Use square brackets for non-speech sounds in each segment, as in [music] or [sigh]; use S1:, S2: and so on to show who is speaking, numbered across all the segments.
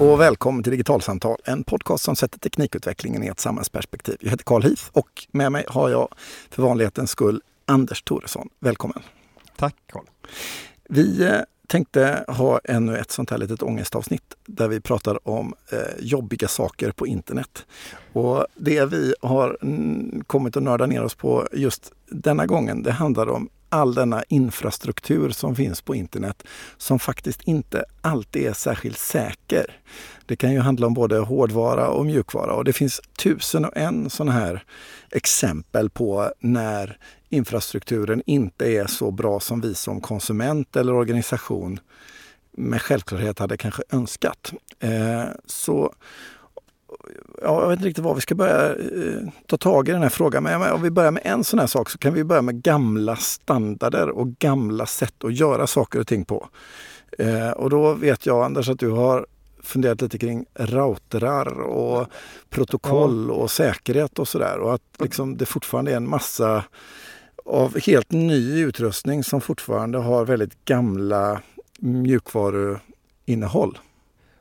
S1: och välkommen till Digitalsamtal, en podcast som sätter teknikutvecklingen i ett samhällsperspektiv. Jag heter Carl Heath och med mig har jag för vanlighetens skull Anders Thoresson. Välkommen!
S2: Tack Carl!
S1: Vi eh, tänkte ha ännu ett sånt här litet ångestavsnitt där vi pratar om eh, jobbiga saker på internet. Och det vi har kommit att nörda ner oss på just denna gången, det handlar om all denna infrastruktur som finns på internet som faktiskt inte alltid är särskilt säker. Det kan ju handla om både hårdvara och mjukvara och det finns tusen och en sådana här exempel på när infrastrukturen inte är så bra som vi som konsument eller organisation med självklarhet hade kanske önskat. Eh, så ja, jag vet inte riktigt var vi ska börja eh, ta tag i den här frågan. Men om vi börjar med en sån här sak så kan vi börja med gamla standarder och gamla sätt att göra saker och ting på. Eh, och då vet jag Anders att du har funderat lite kring routrar och protokoll och säkerhet och sådär. Och att liksom det fortfarande är en massa av helt ny utrustning som fortfarande har väldigt gamla mjukvaruinnehåll.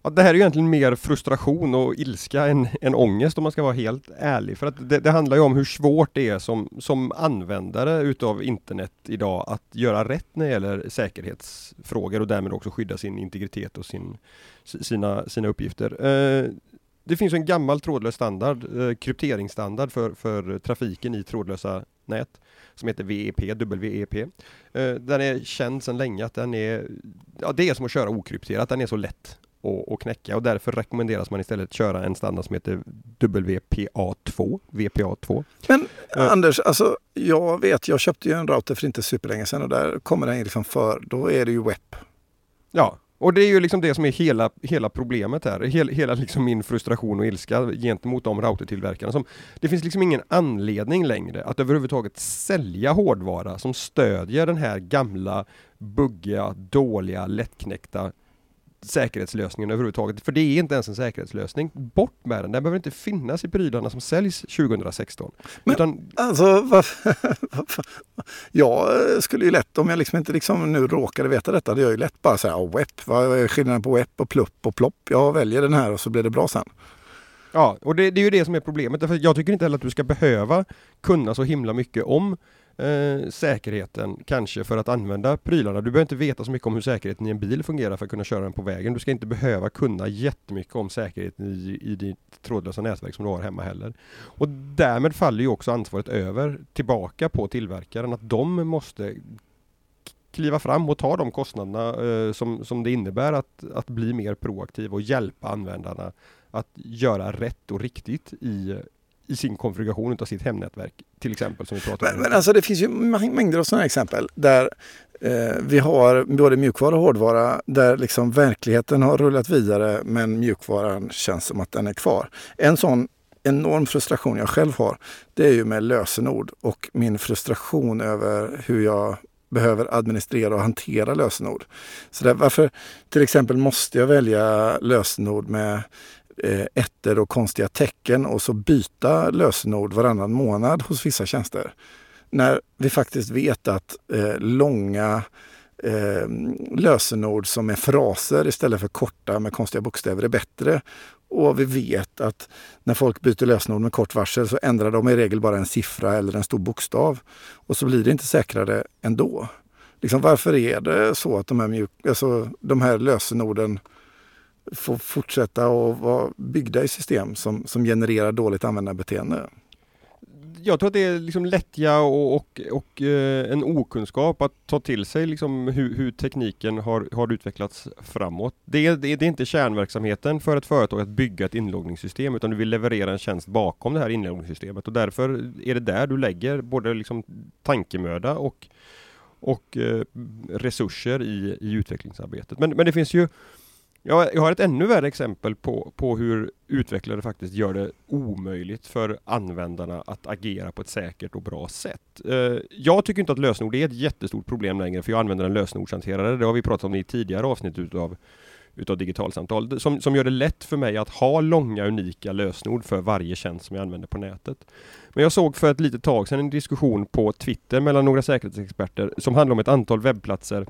S2: Ja, det här är ju egentligen mer frustration och ilska än, än ångest om man ska vara helt ärlig. För att det, det handlar ju om hur svårt det är som, som användare utav internet idag att göra rätt när det gäller säkerhetsfrågor och därmed också skydda sin integritet och sin, sina, sina uppgifter. Eh, det finns en gammal trådlös standard, eh, krypteringsstandard för, för trafiken i trådlösa nät som heter VEP, WEP. Eh, den är känd sedan länge att den är, ja det är som att köra okrypterat, den är så lätt och, och knäcka och därför rekommenderas man istället köra en standard som heter WPA2. VPA2.
S1: Men uh, Anders, alltså jag vet, jag köpte ju en router för inte superlänge sedan och där kommer den liksom för, då är det ju webb.
S2: Ja, och det är ju liksom det som är hela, hela problemet här. Hel, hela liksom min frustration och ilska gentemot de routertillverkarna. Som, det finns liksom ingen anledning längre att överhuvudtaget sälja hårdvara som stödjer den här gamla, buggiga, dåliga, lättknäckta säkerhetslösningen överhuvudtaget. För det är inte ens en säkerhetslösning. Bort med den, den behöver inte finnas i prylarna som säljs 2016.
S1: Men Utan... alltså, varför, [laughs] jag skulle ju lätt, om jag liksom inte liksom nu råkade veta detta, det är ju lätt bara säga oh, webb, vad är skillnaden på webb och plupp och plopp? Jag väljer den här och så blir det bra sen.
S2: Ja, och det, det är ju det som är problemet. Därför jag tycker inte heller att du ska behöva kunna så himla mycket om eh, säkerheten kanske för att använda prylarna. Du behöver inte veta så mycket om hur säkerheten i en bil fungerar för att kunna köra den på vägen. Du ska inte behöva kunna jättemycket om säkerheten i, i ditt trådlösa nätverk som du har hemma heller. Och därmed faller ju också ansvaret över tillbaka på tillverkaren att de måste kliva fram och ta de kostnaderna eh, som, som det innebär att, att bli mer proaktiv och hjälpa användarna att göra rätt och riktigt i i sin konfiguration av sitt hemnätverk. Till exempel som vi pratade
S1: om. Men, alltså det finns ju mängder av sådana exempel där eh, vi har både mjukvara och hårdvara där liksom verkligheten har rullat vidare men mjukvaran känns som att den är kvar. En sån enorm frustration jag själv har det är ju med lösenord och min frustration över hur jag behöver administrera och hantera lösenord. Så där, varför till exempel måste jag välja lösenord med Eh, ettor och konstiga tecken och så byta lösenord varannan månad hos vissa tjänster. När vi faktiskt vet att eh, långa eh, lösenord som är fraser istället för korta med konstiga bokstäver är bättre. Och vi vet att när folk byter lösenord med kort varsel så ändrar de i regel bara en siffra eller en stor bokstav. Och så blir det inte säkrare ändå. Liksom, varför är det så att de här, mjuk, alltså, de här lösenorden få fortsätta att vara byggda i system som, som genererar dåligt användarbeteende?
S2: Jag tror att det är liksom lättja och, och, och eh, en okunskap att ta till sig liksom hur, hur tekniken har, har utvecklats framåt. Det är, det, är, inte kärnverksamheten för ett företag att bygga ett inloggningssystem utan du vill leverera en tjänst bakom det här inloggningssystemet och därför är det där du lägger både liksom tankemöda och, och eh, resurser i, i utvecklingsarbetet. Men, men det finns ju jag, jag har ett ännu värre exempel på, på hur utvecklare faktiskt gör det omöjligt för användarna att agera på ett säkert och bra sätt. Eh, jag tycker inte att lösenord är ett jättestort problem längre, för jag använder en lösenordshanterare. Det har vi pratat om i tidigare avsnitt utav utav digitalsamtal som, som gör det lätt för mig att ha långa unika lösenord för varje tjänst som jag använder på nätet. Men jag såg för ett litet tag sedan en diskussion på Twitter mellan några säkerhetsexperter som handlar om ett antal webbplatser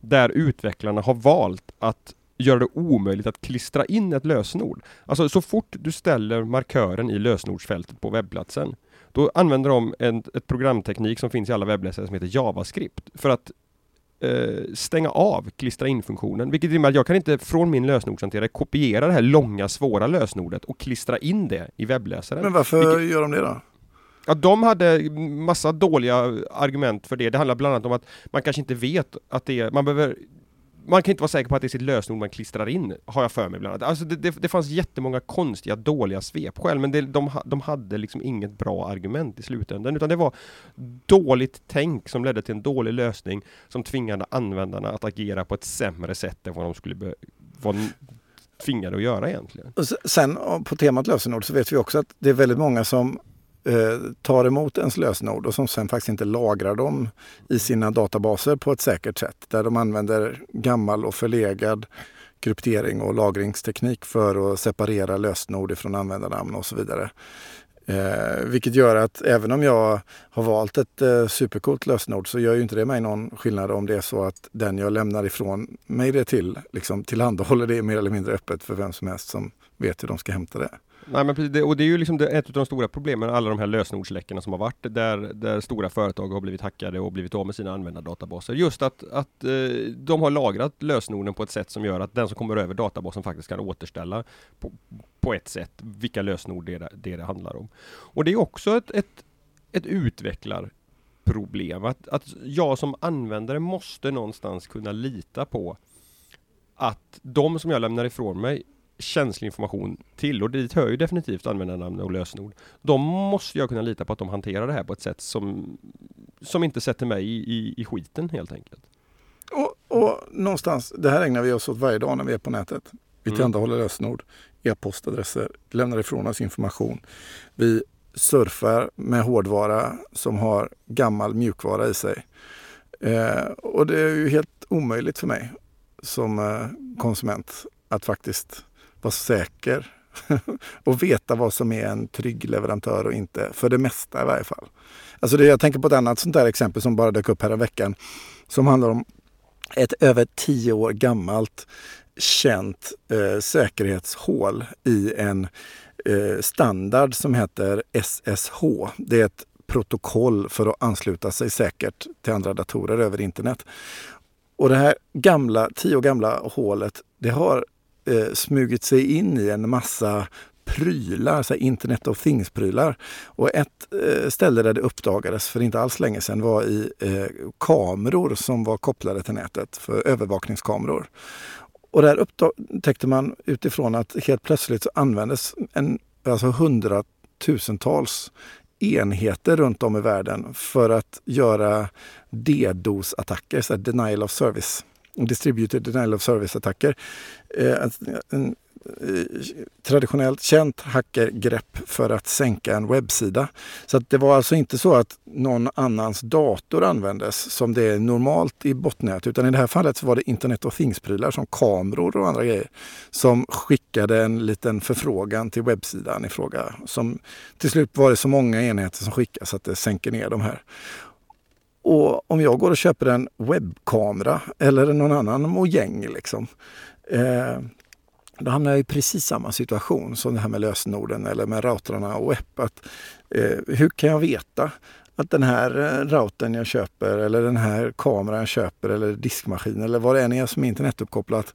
S2: där utvecklarna har valt att göra det omöjligt att klistra in ett lösenord. Alltså så fort du ställer markören i lösenordsfältet på webbplatsen, då använder de en ett programteknik som finns i alla webbläsare som heter JavaScript för att eh, stänga av klistra in-funktionen. Vilket innebär att jag kan inte från min lösenordshanterare kopiera det här långa svåra lösenordet och klistra in det i webbläsaren.
S1: Men varför
S2: Vilket-
S1: gör de det då?
S2: Ja, de hade massa dåliga argument för det. Det handlar bland annat om att man kanske inte vet att det är, man behöver man kan inte vara säker på att det är sitt lösenord man klistrar in, har jag för mig bland annat. Alltså det, det, det fanns jättemånga konstiga, dåliga svepskäl, men det, de, de hade liksom inget bra argument i slutändan, utan det var dåligt tänk som ledde till en dålig lösning som tvingade användarna att agera på ett sämre sätt än vad de skulle be, vara tvingade att göra egentligen.
S1: Och sen på temat lösenord så vet vi också att det är väldigt många som Eh, tar emot ens lösenord och som sen faktiskt inte lagrar dem i sina databaser på ett säkert sätt. Där de använder gammal och förlegad kryptering och lagringsteknik för att separera lösenord ifrån användarnamn och så vidare. Eh, vilket gör att även om jag har valt ett eh, supercoolt lösenord så gör ju inte det mig någon skillnad om det är så att den jag lämnar ifrån mig det till liksom tillhandahåller det mer eller mindre öppet för vem som helst som vet hur de ska hämta det.
S2: Nej, men precis, det, och det är ju liksom ett av de stora problemen, alla de här lösenordsläckorna som har varit, där, där stora företag har blivit hackade och blivit av med sina användardatabaser. Just att, att eh, de har lagrat lösenorden på ett sätt som gör att den som kommer över databasen faktiskt kan återställa på, på ett sätt vilka lösenord det, det, det handlar om. Och det är också ett, ett, ett utvecklarproblem, att, att jag som användare måste någonstans kunna lita på att de som jag lämnar ifrån mig känslig information till och dit hör ju definitivt användarnamn och lösenord. De måste jag kunna lita på att de hanterar det här på ett sätt som, som inte sätter mig i, i, i skiten helt enkelt.
S1: Och, och någonstans, det här ägnar vi oss åt varje dag när vi är på nätet. Vi
S2: Mm.
S1: tillhandahåller lösenord, e-postadresser, lämnar ifrån oss information. Vi surfar med hårdvara som har gammal mjukvara i sig. Eh, och det är ju helt omöjligt för mig som eh, konsument att faktiskt vara säker [laughs] och veta vad som är en trygg leverantör och inte. För det mesta i varje fall. Alltså det, jag tänker på ett annat sånt där exempel som bara dök upp här i veckan. Som handlar om ett över tio år gammalt känt eh, säkerhetshål i en eh, standard som heter SSH. Det är ett protokoll för att ansluta sig säkert till andra datorer över internet. Och det här gamla, tio år gamla hålet, det har eh, smugit sig in i en massa prylar, så här Internet of Things-prylar. Och ett eh, ställe där det uppdagades för inte alls länge sedan var i eh, kameror som var kopplade till nätet, för övervakningskameror. Och där upptäckte man utifrån att helt plötsligt så användes en, alltså hundratusentals enheter runt om i världen för att göra DDoS-attacker, så denial of service, distributed denial of service-attacker. Eh, en, eh, traditionellt känt hackergrepp för att sänka en webbsida. Så att det var alltså inte så att någon annans dator användes som det är normalt i botnät utan i det här fallet så var det Internet of Things-prylar som kameror och andra grejer som skickade en liten förfrågan till webbsidan i fråga. Som, till slut var det så många enheter som skickas att det sänker ner de här. Och om jag går och köper en webbkamera eller någon annan mojäng liksom, eh, då hamnar jag i precis samma situation som det här med lösenorden eller med routrarna och webb. Att, eh, hur kan jag veta att den här eh, routern jag köper eller den här kameran jag köper eller diskmaskin eller vad det än är som är internetuppkopplat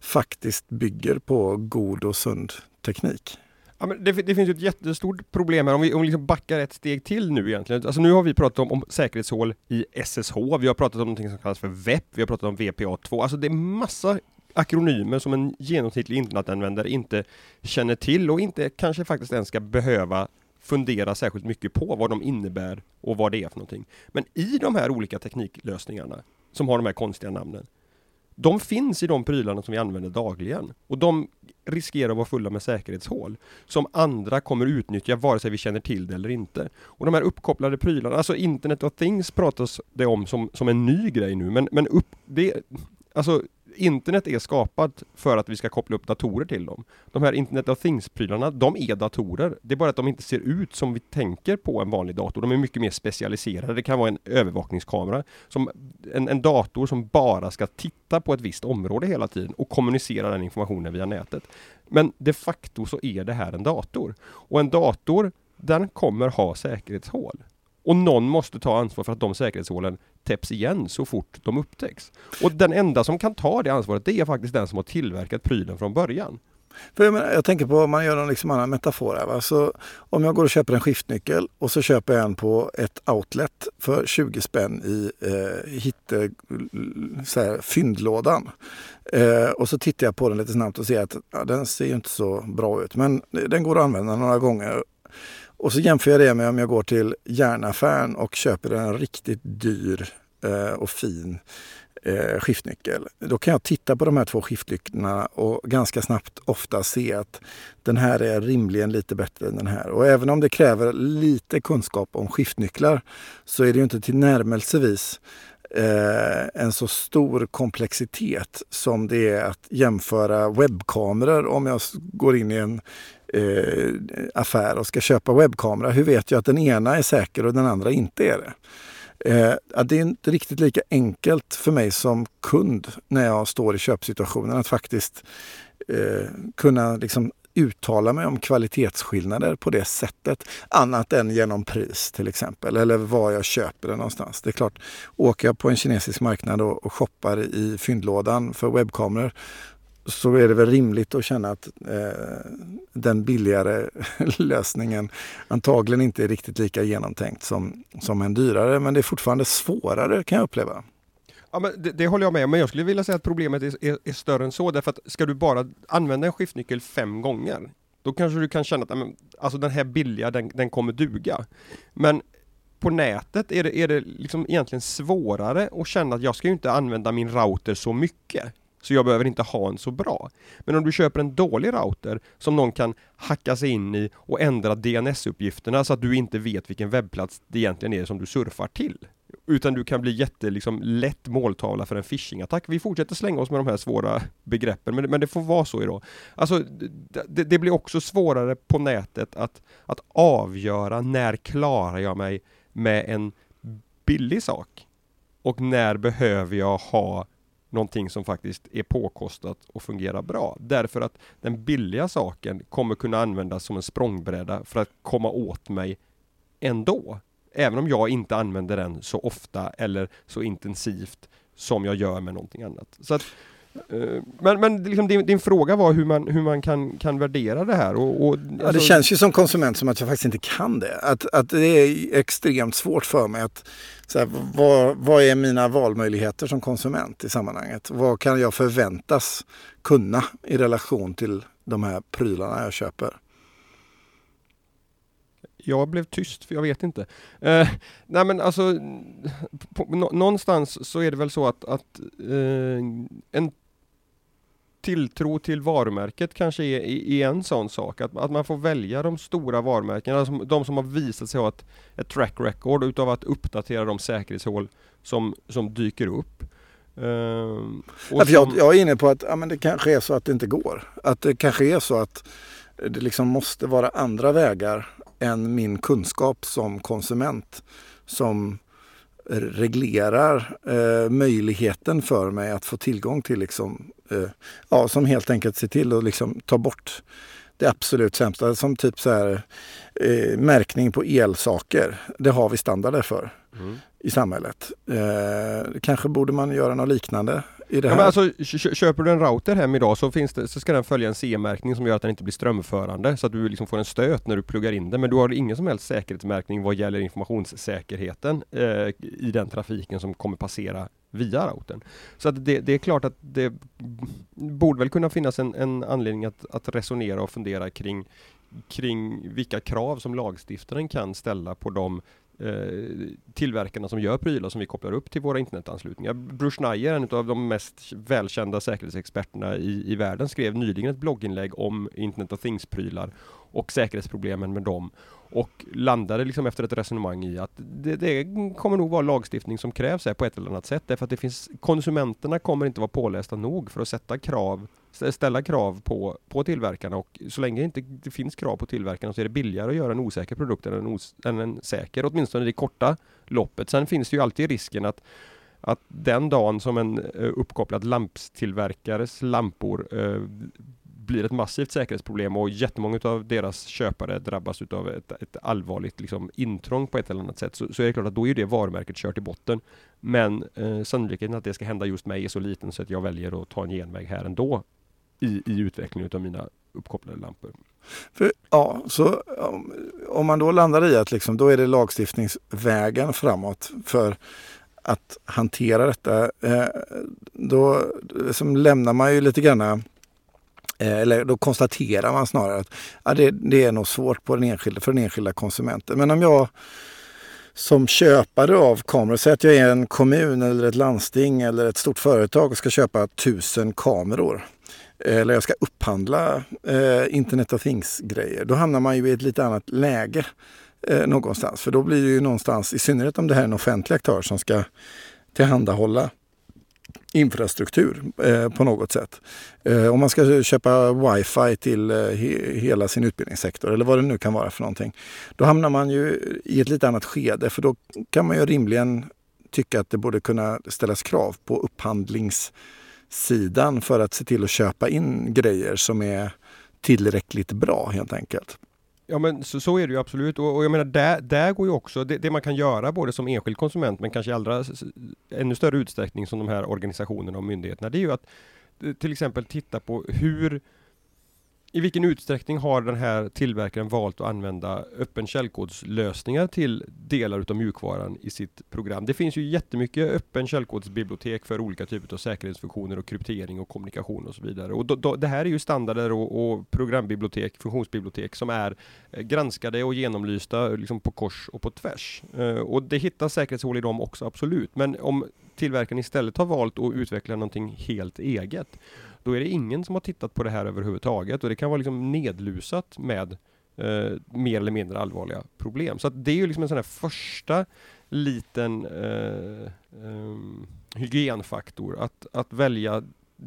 S1: faktiskt bygger på god och sund teknik.
S2: Ja, men det, det finns ju ett jättestort problem här om vi, om vi liksom backar ett steg till nu egentligen. Alltså nu har vi pratat om, om säkerhetshål i SSH, vi har pratat om någonting som kallas för VEP, vi har pratat om VPA2. Alltså det är massa akronymer som en genomsnittlig internetanvändare inte känner till och inte kanske faktiskt ens ska behöva fundera särskilt mycket på vad de innebär och vad det är för någonting. Men i de här olika tekniklösningarna som har de här konstiga namnen, de finns i de prylarna som vi använder dagligen och de riskerar att vara fulla med säkerhetshål som andra kommer utnyttja vare sig vi känner till det eller inte. Och de här uppkopplade prylarna, alltså Internet of Things pratas det om som, som en ny grej nu, men, men upp, det, alltså Internet är skapat för att vi ska koppla upp datorer till dem. De här Internet of Things-prylarna, de är datorer. Det är bara att de inte ser ut som vi tänker på en vanlig dator. De är mycket mer specialiserade. Det kan vara en övervakningskamera, som en, en dator som bara ska titta på ett visst område hela tiden och kommunicera den informationen via nätet. Men de facto så är det här en dator. Och en dator, den kommer ha säkerhetshål. Och någon måste ta ansvar för att de säkerhetshålen täpps igen så fort de upptäcks. Och den enda som kan ta det ansvaret, det är faktiskt den som har tillverkat prylen från början.
S1: För jag, menar, jag tänker på om man gör någon liksom annan metafor här. Va? Så om jag går och köper en skiftnyckel och så köper jag en på ett outlet för 20 spänn i eh, hitte, så här, fyndlådan. Eh, och så tittar jag på den lite snabbt och ser att ja, den ser inte så bra ut. Men den går att använda några gånger. Och så jämför jag det med om jag går till järnaffären och köper en riktigt dyr eh, och fin eh, skiftnyckel. Då kan jag titta på de här två skiftnycklarna och ganska snabbt ofta se att den här är rimligen lite bättre än den här. Och även om det kräver lite kunskap om skiftnycklar så är det ju inte till närmelsevis eh, en så stor komplexitet som det är att jämföra webbkameror om jag går in i en eh, affär och ska köpa webbkamera. Hur vet jag att den ena är säker och den andra inte är det? Eh, det är inte riktigt lika enkelt för mig som kund när jag står i köpsituationen att faktiskt eh, kunna liksom uttala mig om kvalitetsskillnader på det sättet. Annat än genom pris till exempel eller var jag köper det någonstans. Det är klart, åker jag på en kinesisk marknad och, och shoppar i fyndlådan för webbkameror så är det väl rimligt att känna att eh, den billigare [laughs] lösningen antagligen inte är riktigt lika genomtänkt som, som en dyrare. Men det är fortfarande svårare kan jag uppleva.
S2: Ja, men det, det, håller jag med om, men jag skulle vilja säga att problemet är, är, är, större än så. Därför att ska du bara använda en skiftnyckel fem gånger, då kanske du kan känna att men, alltså den här billiga, den, den kommer duga. Men på nätet är det, är det liksom egentligen svårare att känna att jag ska ju inte använda min router så mycket. Så jag behöver inte ha en så bra. Men om du köper en dålig router som någon kan hacka sig in i och ändra DNS-uppgifterna så att du inte vet vilken webbplats det egentligen är som du surfar till. Utan du kan bli jätte, liksom, lätt måltavla för en phishing-attack. Vi fortsätter slänga oss med de här svåra begreppen, men, men det får vara så idag. Alltså, det, det, blir också svårare på nätet att, att avgöra när klarar jag mig med en billig sak? Och när behöver jag ha någonting som faktiskt är påkostat och fungerar bra. Därför att den billiga saken kommer kunna användas som en språngbräda för att komma åt mig ändå. Även om jag inte använder den så ofta eller så intensivt som jag gör med någonting annat. Så att, men, men liksom din, din, fråga var hur man, hur man kan, kan värdera det här. Och, och
S1: alltså... ja, det känns ju som konsument som att jag faktiskt inte kan det. Att, att det är extremt svårt för mig att så här, vad, vad är mina valmöjligheter som konsument i sammanhanget? Vad kan jag förväntas kunna i relation till de här prylarna jag köper?
S2: Jag blev tyst, för jag vet inte. Eh, nej men alltså, på, nå, någonstans så är det väl så att, att eh, en tilltro till varumärket kanske är, är, en sån sak. Att, att man får välja de stora varumärkena, alltså de som har visat sig ha ett, ett track record utav att uppdatera de säkerhetshål som, som dyker upp.
S1: Ja, som... jag, jag, är inne på att ja, men det kanske är så att det inte går. Att det kanske är så att det liksom måste vara andra vägar än min kunskap som konsument som reglerar eh, möjligheten för mig att få tillgång till, liksom, ja, som helt enkelt ser till att liksom, ta bort det absolut sämsta. Som typ så här, eh, märkning på elsaker. Det har vi standarder för mm. i samhället. Eh, kanske borde man göra något liknande i det här.
S2: Ja, alltså, köper du en router hem idag så, finns det, så ska den följa en CE-märkning som gör att den inte blir strömförande så att du liksom får en stöt när du pluggar in den. Men du har ingen som helst säkerhetsmärkning vad gäller informationssäkerheten eh, i den trafiken som kommer passera via routern. Så att det, det, är klart att det borde väl kunna finnas en, en anledning att, att resonera och fundera kring kring vilka krav som lagstiftaren kan ställa på de eh, tillverkarna som gör prylar som vi kopplar upp till våra internetanslutningar. Bruce Schneier, en av de mest välkända säkerhetsexperterna i, i världen, skrev nyligen ett blogginlägg om Internet of Things-prylar och säkerhetsproblemen med dem och landade liksom efter ett resonemang i att det, det, kommer nog vara lagstiftning som krävs här på ett eller annat sätt därför att det finns konsumenterna kommer inte vara pålästa nog för att sätta krav ställa krav på, på tillverkarna och så länge det inte det finns krav på tillverkarna så är det billigare att göra en osäker produkt än en, os, än en säker, åtminstone i det korta loppet. Sen finns det ju alltid risken att att den dagen som en eh, uppkopplad lamptillverkares lampor eh, blir ett massivt säkerhetsproblem och jättemånga av deras köpare drabbas av ett, ett allvarligt liksom, intrång på ett eller annat sätt så, så, är det klart att då är det varumärket kört i botten. Men eh, sannolikheten att det ska hända just mig är så liten så att jag väljer att ta en genväg här ändå i, i utvecklingen av mina uppkopplade lampor.
S1: För, ja, så om, om, man då landar i att liksom, då är det lagstiftningsvägen framåt för att hantera detta. Eh, då liksom lämnar man ju lite grann Eh, eller då konstaterar man snarare att ja, det, det, är nog svårt på den enskilda, för den enskilda konsumenten. Men om jag som köpare av kameror, säg att jag är en kommun eller ett landsting eller ett stort företag och ska köpa tusen kameror. Eh, eller jag ska upphandla eh, Internet of Things-grejer. Då hamnar man ju i ett lite annat läge eh, någonstans. För då blir det ju någonstans, i synnerhet om det här är en offentlig aktör som ska tillhandahålla infrastruktur eh, på något sätt. Eh, om man ska köpa wifi till eh, he, hela sin utbildningssektor eller vad det nu kan vara för någonting. Då hamnar man ju i ett lite annat skede för då kan man ju rimligen tycka att det borde kunna ställas krav på upphandlingssidan för att se till att köpa in grejer som är tillräckligt bra helt enkelt.
S2: Ja men så, så, är det ju absolut och, och jag menar där, där går ju också det, det, man kan göra både som enskild konsument men kanske i allra ännu större utsträckning som de här organisationerna och myndigheterna. Det är ju att till exempel titta på hur i vilken utsträckning har den här tillverkaren valt att använda öppen källkodslösningar till delar utav mjukvaran i sitt program? Det finns ju jättemycket öppen källkodsbibliotek för olika typer av säkerhetsfunktioner och kryptering och kommunikation och så vidare. Och då, då, det här är ju standarder och, och, programbibliotek, funktionsbibliotek som är eh, granskade och genomlysta eh, liksom på kors och på tvärs. Eh, och det hittas säkerhetshål i dem också, absolut. Men om tillverkaren istället har valt att utveckla någonting helt eget då är det ingen som har tittat på det här överhuvudtaget och det kan vara liksom nedlusat med eh, mer eller mindre allvarliga problem. Så det är ju liksom en sån här första liten eh, eh, hygienfaktor att, att välja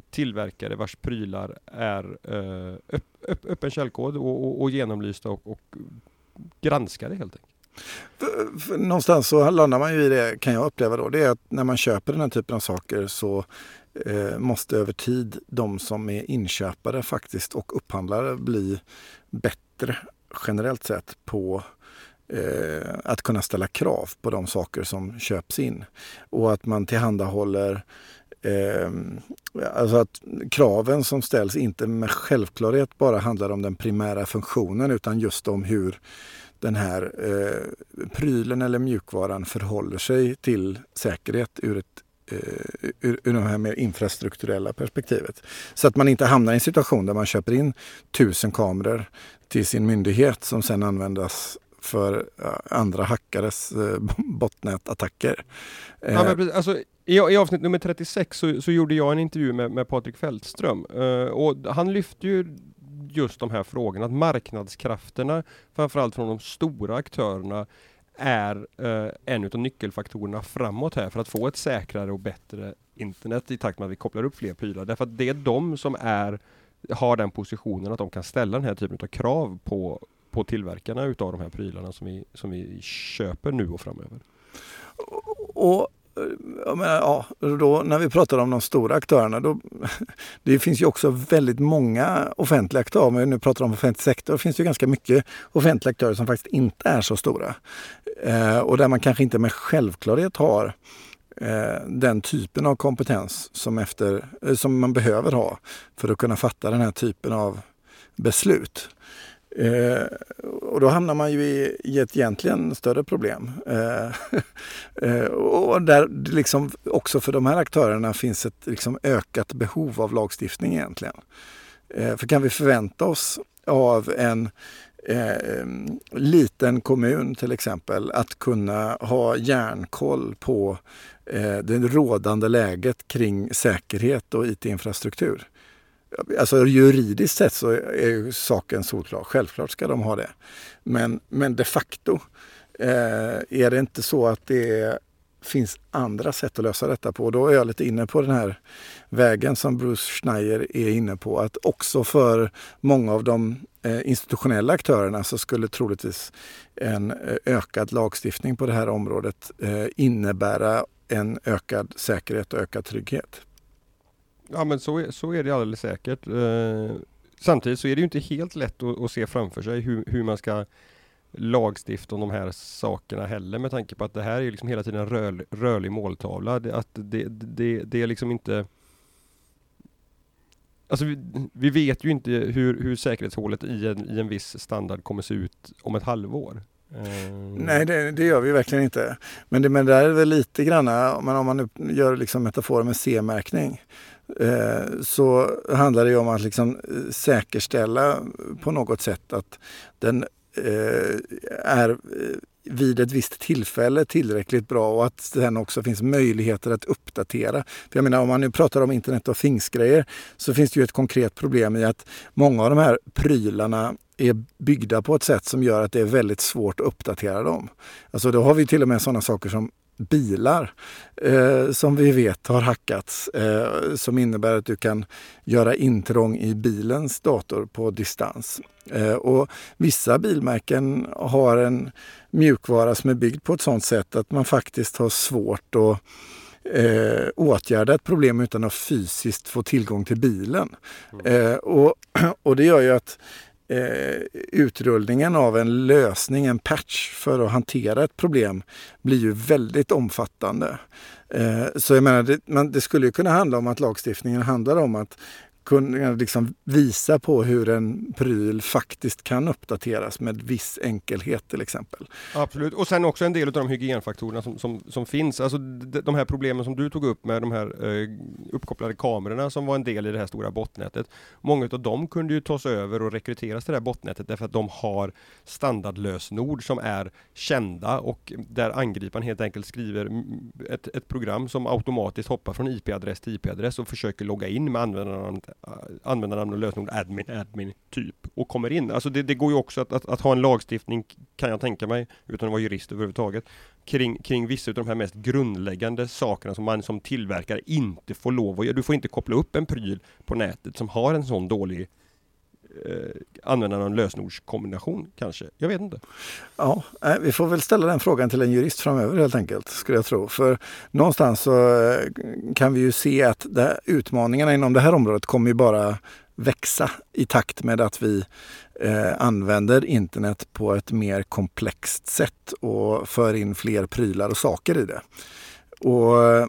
S2: tillverkare vars prylar är eh, öpp, öpp, öppen källkod och, och, och genomlysta och, och granskade helt enkelt.
S1: För, för någonstans så landar man ju i det, kan jag uppleva då, det är att när man köper den här typen av saker så eh, måste över tid de som är inköpare faktiskt och upphandlare bli bättre generellt sett på eh, att kunna ställa krav på de saker som köps in. Och att man tillhandahåller Eh, alltså att kraven som ställs inte med självklarhet bara handlar om den primära funktionen utan just om hur den här eh, prylen eller mjukvaran förhåller sig till säkerhet ur ett Eh, ur, ur det här mer infrastrukturella perspektivet. Så att man inte hamnar i en situation där man köper in tusen kameror till sin myndighet som sen användas för andra hackares eh, botnätattacker.
S2: Ja, men, alltså, i, I avsnitt nummer 36 så, så gjorde jag en intervju med, med Patrik Fältström uh, och han lyfte ju just de här frågorna, att marknadskrafterna, framförallt från de stora aktörerna, är eh, en av nyckelfaktorerna framåt här för att få ett säkrare och bättre internet i takt med att vi kopplar upp fler prylar. Därför att det är de som är, har den positionen att de kan ställa den här typen av krav på, på tillverkarna utav de här prylarna som vi, som vi köper nu och framöver.
S1: Och menar, ja, då, när vi pratar om de stora aktörerna, då, [laughs] det finns ju också väldigt många offentliga aktörer. Om vi nu pratar om offentlig sektor, finns det ju ganska mycket offentliga aktörer som faktiskt inte är så stora. Eh, och där man kanske inte med självklarhet har eh, den typen av kompetens som, efter, eh, som man behöver ha för att kunna fatta den här typen av beslut. Eh, och då hamnar man ju i, i ett egentligen större problem. Eh, [laughs] eh och där liksom också för de här aktörerna finns ett liksom ökat behov av lagstiftning egentligen. Eh, för kan vi förvänta oss av en eh, liten kommun till exempel att kunna ha järnkoll på eh, det rådande läget kring säkerhet och IT-infrastruktur? Alltså juridiskt sett så är ju saken solklar. Självklart ska de ha det. Men, men de facto eh, är det inte så att det finns andra sätt att lösa detta på. Då är jag lite inne på den här vägen som Bruce Schneier är inne på. Att också för många av de eh, institutionella aktörerna så skulle troligtvis en eh, ökad lagstiftning på det här området eh, innebära en ökad säkerhet och ökad trygghet.
S2: Ja men så är, så är det alldeles säkert. Eh, samtidigt så är det ju inte helt lätt att, att se framför sig hur, hur man ska lagstifta om de här sakerna heller med tanke på att det här är liksom hela tiden en rör, rörlig måltavla. Det, att det, det, det är liksom inte Alltså vi, vi, vet ju inte hur, hur säkerhetshålet i en, i en viss standard kommer se ut om ett halvår.
S1: Mm. Nej, det, det, gör vi verkligen inte. Men det, men det där är väl lite grann, om man, nu gör liksom metaforer med C-märkning, Eh, så handlar det om att liksom eh, säkerställa på något sätt att den eh, är vid ett visst tillfälle tillräckligt bra och att sen också finns möjligheter att uppdatera. För jag menar om man nu pratar om internet och fingsgrejer så finns det ju ett konkret problem i att många av de här prylarna är byggda på ett sätt som gör att det är väldigt svårt att uppdatera dem. Alltså då har vi till och med sådana saker som bilar eh, som vi vet har hackats eh, som innebär att du kan göra intrång i bilens dator på distans. Eh, och vissa bilmärken har en mjukvara som är byggd på ett sådant sätt att man faktiskt har svårt att eh, åtgärda ett problem utan att fysiskt få tillgång till bilen. Mm. Eh, och, [clears throat] och det gör ju att eh, utrullningen av en lösning, en patch för att hantera ett problem blir ju väldigt omfattande. Eh, så jag menar, det, man, det skulle kunna handla om att lagstiftningen handlar om att kunna liksom visa på hur en pryl faktiskt kan uppdateras med viss enkelhet till exempel.
S2: Absolut, och sen också en del av de hygienfaktorerna som, som, som finns. Alltså de här problemen som du tog upp med de här eh, uppkopplade kamerorna som var en del i det här stora bottnätet. Många av dem kunde ju tas över och rekryteras till det här bottnätet därför att de har standardlösenord som är kända och där angriparen helt enkelt skriver ett, ett program som automatiskt hoppar från IP-adress till IP-adress och försöker logga in med användarnamnet Eh, användarnamn och lösenord admin, admin, typ och kommer in. Alltså det, det går ju också att, att, att, ha en lagstiftning, kan jag tänka mig, utan att vara jurist överhuvudtaget, kring, kring vissa av de här mest grundläggande sakerna som man som tillverkare inte får lov att göra. Du får inte koppla upp en pryl på nätet som har en sån dålig eh, använda någon lösenordskombination kanske? Jag vet inte.
S1: Ja, eh, vi får väl ställa den frågan till en jurist framöver helt enkelt, skulle jag tro. För någonstans så eh, kan vi ju se att det, utmaningarna inom det här området kommer ju bara växa i takt med att vi eh, använder internet på ett mer komplext sätt och för in fler prylar och saker i det. Och eh,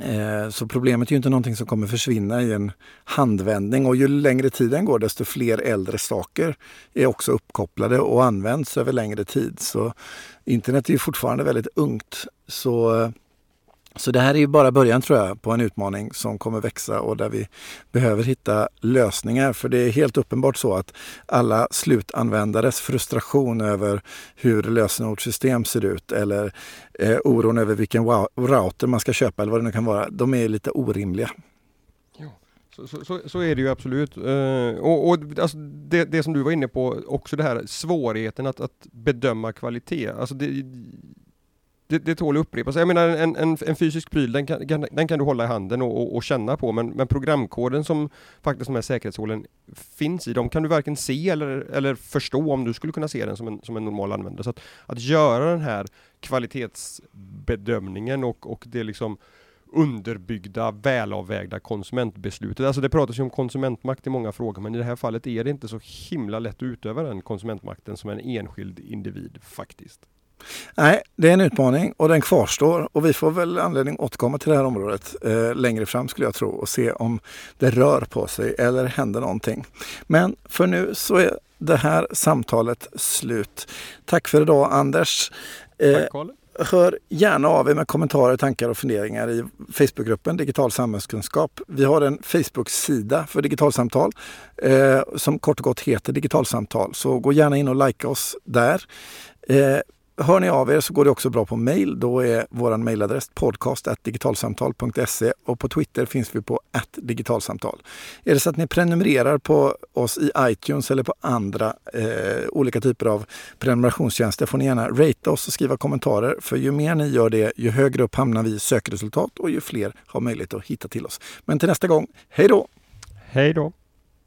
S1: Eh, så problemet är ju inte någonting som kommer försvinna i en handvändning och ju längre tiden går desto fler äldre saker är också uppkopplade och används över längre tid. Så internet är ju fortfarande väldigt ungt. Så eh, så det här är ju bara början tror jag på en utmaning som kommer växa och där vi behöver hitta lösningar. För det är helt uppenbart så att alla slutanvändares frustration över hur lösenordssystem ser ut eller eh, oron över vilken router man ska köpa eller vad det nu kan vara, de är lite orimliga.
S2: Så, så, så, är det ju absolut. Uh, och, och alltså det, det, som du var inne på, också det här svårigheten att, att bedöma kvalitet. Alltså det, det, det tål att upprepas. Jag menar en, en, en fysisk pryl, den kan, den kan du hålla i handen och, och, och, känna på, men, men programkoden som faktiskt de här säkerhetshålen finns i, de kan du varken se eller, eller förstå om du skulle kunna se den som en, som en normal användare. Så att, att göra den här kvalitetsbedömningen och, och det liksom underbyggda, välavvägda konsumentbeslutet. Alltså det pratas ju om konsumentmakt i många frågor, men i det här fallet är det inte så himla lätt att utöva den konsumentmakten som en enskild individ faktiskt.
S1: Nej, det är en utmaning och den kvarstår och vi får väl anledning att återkomma till det här området eh, längre fram skulle jag tro och se om det rör på sig eller händer någonting. Men för nu så är det här samtalet slut. Tack för idag Anders.
S2: Eh, Tack,
S1: Hör gärna av er med kommentarer, tankar och funderingar i Facebookgruppen Digital samhällskunskap. Vi har en Facebook-sida för digitalsamtal eh, som kort och gott heter Digitalsamtal. Så gå gärna in och likea oss där. Eh, hör ni av er så går det också bra på mejl, Då är vår mejladress podcast.digitalsamtal.se och på Twitter finns vi på digitalsamtal. Är det så att ni prenumererar på oss i iTunes eller på andra eh, olika typer av prenumerationstjänster får ni gärna rate oss och skriva kommentarer. För ju mer ni gör det, ju högre upp hamnar vi i sökresultat och ju fler har möjlighet att hitta till oss. Men till nästa gång, hej då!
S2: Hej då!